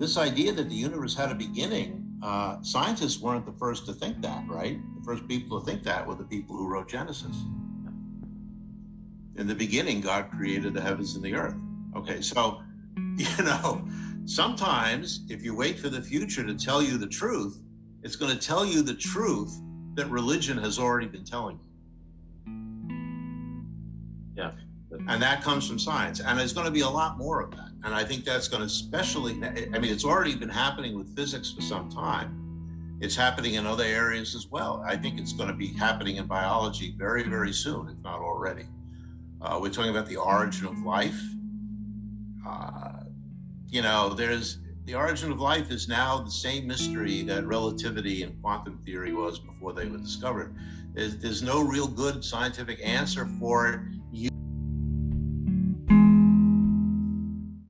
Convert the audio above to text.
this idea that the universe had a beginning, uh, scientists weren't the first to think that, right? The first people to think that were the people who wrote Genesis. In the beginning, God created the heavens and the earth. Okay, so, you know, sometimes if you wait for the future to tell you the truth, it's going to tell you the truth that religion has already been telling you. Yeah. And that comes from science. And there's going to be a lot more of that. And I think that's going to especially, I mean, it's already been happening with physics for some time. It's happening in other areas as well. I think it's going to be happening in biology very, very soon, if not already. Uh, we're talking about the origin of life. Uh, you know, there's the origin of life is now the same mystery that relativity and quantum theory was before they were discovered. There's, there's no real good scientific answer for it